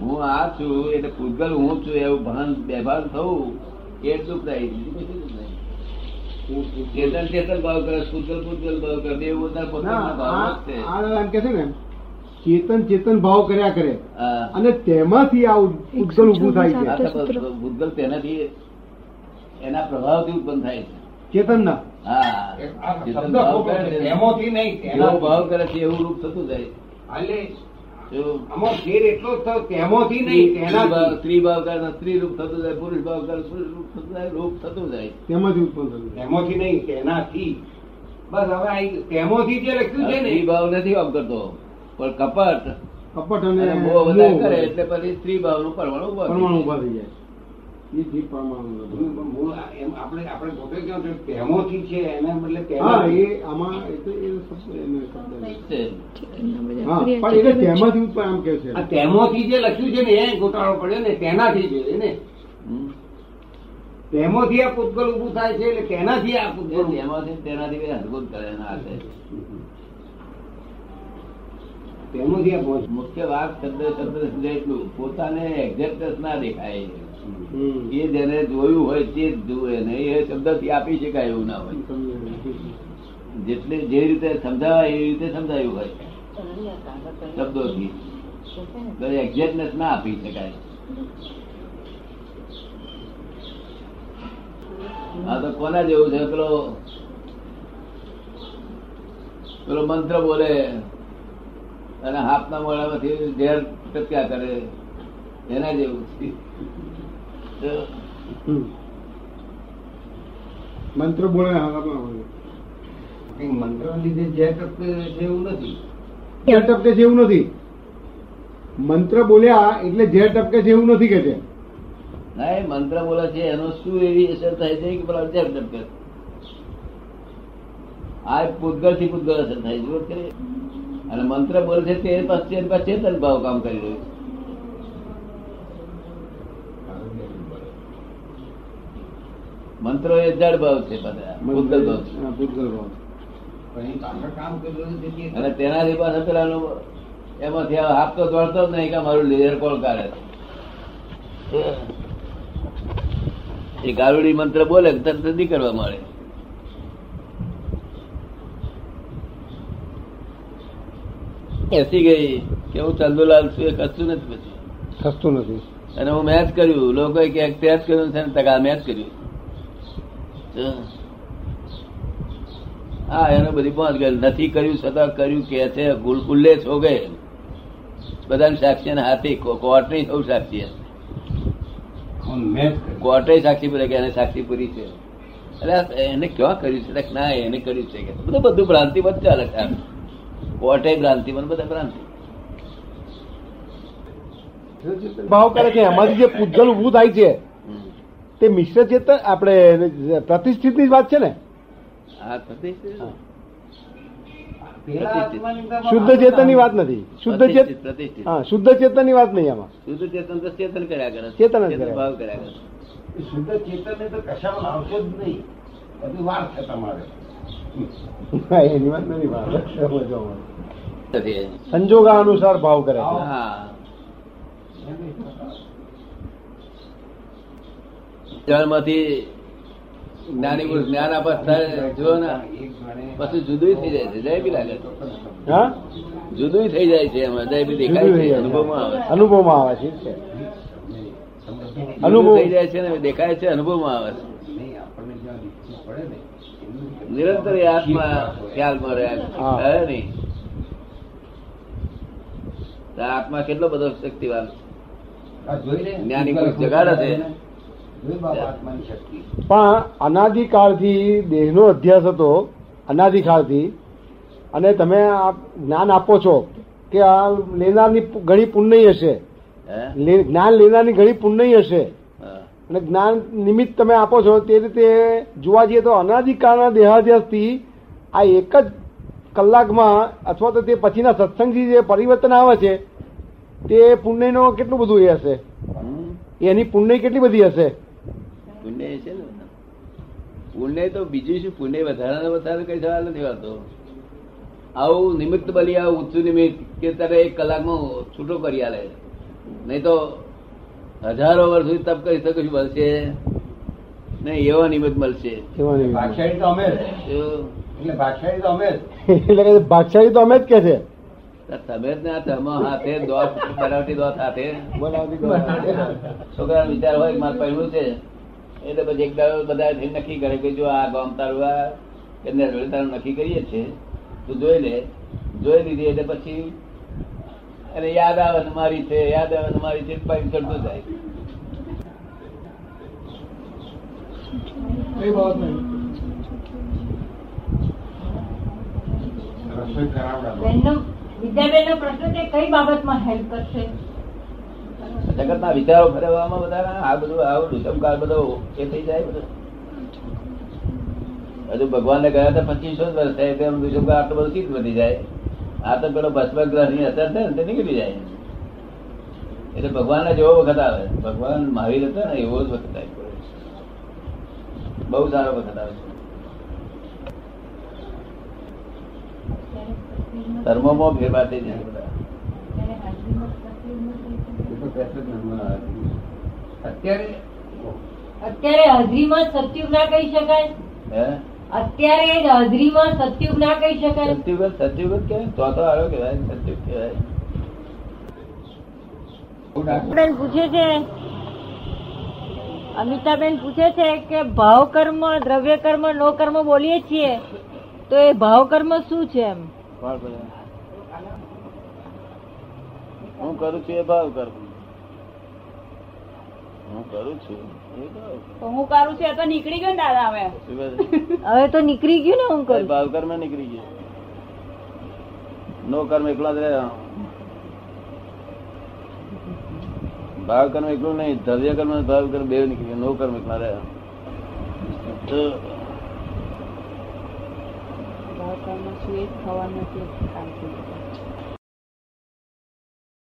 હું આ છું એટલે પૂતગલ હું છું એવું ભાન બેભાન થવું એ જ દુઃખ થાય. ચેતન ચેતન ભાવ કરે પૂતગલ પૂતગલ ભાવ કરે બે બધા પોતાના ભાવ છે. એમ કે છે ને ચેતન ચેતન ભાવ કર્યા કરે. અને તેમાંથી આ ઉદ્ગલ ઉભું થાય છે. ભૂતગલ તેનાથી એના પ્રભાવથી ઉત્પન્ન થાય છે. ચેતનના. હા. ચેતન ભાવ કરે. એમાંથી નહીં, એનો ભાવ કરે છે એવું રૂપ થતું જાય. એટલે ફેર એટલો થયો, તેમાંથી નહીં, તેનાથી. સ્ત્રી ભાવ કરે સ્ત્રી રૂપ થતું જાય પુરુષ ભાવ કરે પુરુષ રૂપ થતું જાય રૂપ થતું જાય. તેમાંથી ઉત્પન્ન થયું તેમાંથી નહીં, તેનાથી. બસ હવે આ તેમાંથી જે લખ્યું છે ને. એ ભાવ નથી આમ કરતો. પણ કપટ. કપટ અને મોહ વધારે કરે એટલે પછી સ્ત્રી ભાવનું પરમાણુ પરમાણુ ઊભા થઈ જાય. આપણે આપણે પોતે કેવું છે? એના બદલે હા એ આમાં એટલે તેમાંથી જે લખ્યું છે ને એ ગોટાળો પડ્યો ને તેનાથી જોઈએ ને. તેમાંથી આ પૂતગલ ઉભું થાય છે એટલે તેનાથી આ પૂતગલ તેમાંથી તેનાથી અદભુત કરે એના. તેમાંથી મુખ્ય વાત શબ્દ શબ્દ એટલું પોતાને એક્ઝેક્ટનેસ ના દેખાય. એ જેને જોયું હોય તે જ જુએ ને એ શબ્દથી આપી શકાય એવું ના હોય. જેટલે જે રીતે સમજાવાય એ રીતે સમજાયું હોય. શબ્દોથી. એક્ઝેક્ટનેસ ના આપી શકાય. હા તો કોના જેવું છે? પેલો પેલો મંત્ર બોલે અને હાથના મોડામાંથી ઝેર ટપક્યા કરે એના જેવું. મંત્ર બોલે મંત્ર લીધે જે ટપકે છે એવું નથી. જે ટપકે છે એવું નથી. મંત્ર બોલ્યા એટલે જે ટપકે છે એવું નથી કે છે. ના એ મંત્ર બોલે છે એનો શું એવી અસર થાય છે કે પેલા ઝેર ટપકે. આ પૂતગળથી પૂતગળ અસર થાય છે અને મંત્ર બોલે છે તે પાસે ચેતન ભાવ કામ કરી રહ્યું છે. મંત્રો એ જડ ભાવ છે બધા પૂતગલ ભાવ છે. હા, ભાવ પણ કામ કરેલું અને તેનાથી પાછા પેલા એમાંથી આ હાથ તો દોડતો જ નહીં કે મારું લેઝર કોણ કાઢે એ ગારુડી મંત્ર બોલે કે તરત નીકળવા મળે. એસી ગઈ કે હું ચંદુલાલ છું એ કશું નથી પછી. થતું નથી. અને હું મેચ કર્યું લોકો કે તે જ કર્યું છે ને તકા મેચ કર્યું. હા એને બધી પહોંચ ગઈ નથી કર્યું છતાં કર્યું કે છે ગુલ ગુલ્લે છો ગયે બધાને સાક્ષી ને હાથી. કોર્ટની સૌ સાક્ષી કોર્ટે સાક્ષી પૂરે કે એને સાક્ષી પૂરી છે? અરે એને ક્યાં કર્યું છે? ના એને કર્યું છે કે. બધું બધું ભ્રાંતિ બધું ચાલે. કોર્ટે ભ્રાંતિ મને બધા ભ્રાંતિ. ભાવ કરે છે એમાંથી જે પૂજલ ઉભું થાય છે. તે મિશ્ર ચેતન આપણે પ્રતિષ્ઠિતની વાત છે ને? શુદ્ધ ચેતનની વાત નથી. શુદ્ધ ચેતન હા શુદ્ધ ચેતનની વાત નહીં આમાં. શુદ્ધ ચેતન તો ચેતન કર્યા કરે ચેતન જ ભાવ કર્યા કરે શુદ્ધ ચેતન તો કશામાં આવશે જ નહીં. બધી વાર છે તમારે. એની વાત નથી વાત. સંજોગા અનુસાર ભાવ કરે હા. જળમાંથી જ્ઞાની પુરુષ જ્ઞાન જો ને પછી જુદું થઈ જાય છે જય બી લાગે જુદું થઈ જાય છે એમાં જય બી દેખાય છે. અનુભવમાં આવે. અનુભવમાં આવે છે અનુભવ થઈ જાય છે ને દેખાય છે અનુભવમાં આવે છે. નિરંતર આત્મા ખ્યાલમાં રહ્યા હે. નહીં? આત્મા કેટલો બધો શક્તિવાન જ્ઞાની પુરુષ જગાડે છે. પણ અનાદિકાળથી દેહનો અધ્યાસ હતો અનાદિકાળથી અને તમે આ જ્ઞાન આપો છો કે આ લેનારની ઘણી પુણ્ય હશે. જ્ઞાન લેનારની ઘણી પુણ્ય હશે. અને જ્ઞાન નિમિત્ત તમે આપો છો તે રીતે જોવા જઈએ તો અનાદિકાળના દેહાધ્યાસથી આ એક જ કલાકમાં અથવા તો તે પછીના સત્સંગથી જે પરિવર્તન આવે છે તે પુણ્યનો કેટલું બધું એ હશે? એની પુણ્ય કેટલી બધી હશે? પુણ્ય છે ને પુણ્ય તો બીજું શું? પુણ્ય વધારે વધારે કઈ થવા નથી વાતો આવું નિમિત્ત બલી આવું ઊંચું નિમિત્ત કે તારે એક કલાકમાં છૂટો કરી આલે. નહીં તો હજારો વર્ષ સુધી તપ કરી શકું મળશે નહીં એવા નિમિત્ત મળશે ભાગશાળી તો અમે. એટલે ભાગશાળી તો અમે જ. એટલે કે ભાગશાળી તો અમે જ કે છે. તમે જ ના હાથે દોત બનાવટી દોત હાથે. બનાવટી છોકરાનો વિચાર હોય મારે પહેલું છે? એટલે પછી એક દાડો બધા થઈને નક્કી કરે કે જો આ ગામ તારું આ એને તારું નક્કી કરીએ છે. તું જોઈ લે. જોઈ લીધી એટલે પછી અને યાદ આવે મારી છે યાદ આવે મારી છે પછી ચડતું જાય. રસોઈ કરાવડાવો. બેનનો વિદ્યાબેનનો પ્રશ્ન છે કઈ બાબતમાં હેલ્પ કરશે? જગતના વિચારો ફેરવવામાં બધા આ બધું આવું દુષ્મકાર બધો એ થઈ જાય બધું. હજુ ભગવાનને ગયા હતા પચીસો જ વર્ષ થાય તેમ દુષ્મકાર આટલો બધું ચીજ વધી જાય. આ તો પેલો ભસ્મ ગ્રહની અસર થાય ને તે નીકળી જાય. એટલે ભગવાન જેવો વખત આવે. ભગવાન મહાવીર હતા ને એવો જ વખત આવે બહુ સારો વખત આવે છે. ધર્મોમાં ફેરફાર થઈ જાય બધા. અત્યારે અત્યારે હાજરીમાં સત્યુગ ના કહી શકાય? અત્યારે જ હાજરીમાં સત્યુગ ના કહી શકાય? સત્યુગ સત્યુગત કેવાય તો તો આરો કેવાય સત્યુગ કેવાય બેન પૂછે છે અમિતાબેન પૂછે છે કે ભાવ કર્મ દ્રવ્ય કર્મ નો કર્મ બોલીએ છીએ તો એ ભાવ કર્મ શું છે એમ? હું કરું છું એ ભાવ કરું. હું કરું છું એ ભાવ હું કરું છું એ તો નીકળી ગયો દાદા હવે. હવે તો નીકળી ગયું ને હું કરું. ભાવ કર્મ નીકળી ગયો. નો કર્મ એકલા જ રહ્યા ભાવ કર્મ એકલું નહીં દ્રવ્ય કર્મ ભાવ કર્મ બે નીકળી ગયા. નો કર્મ એકલા રહ્યા તો ભાવ કર્મ શું? એ થવાનું નથી કામ થઈ ગયું.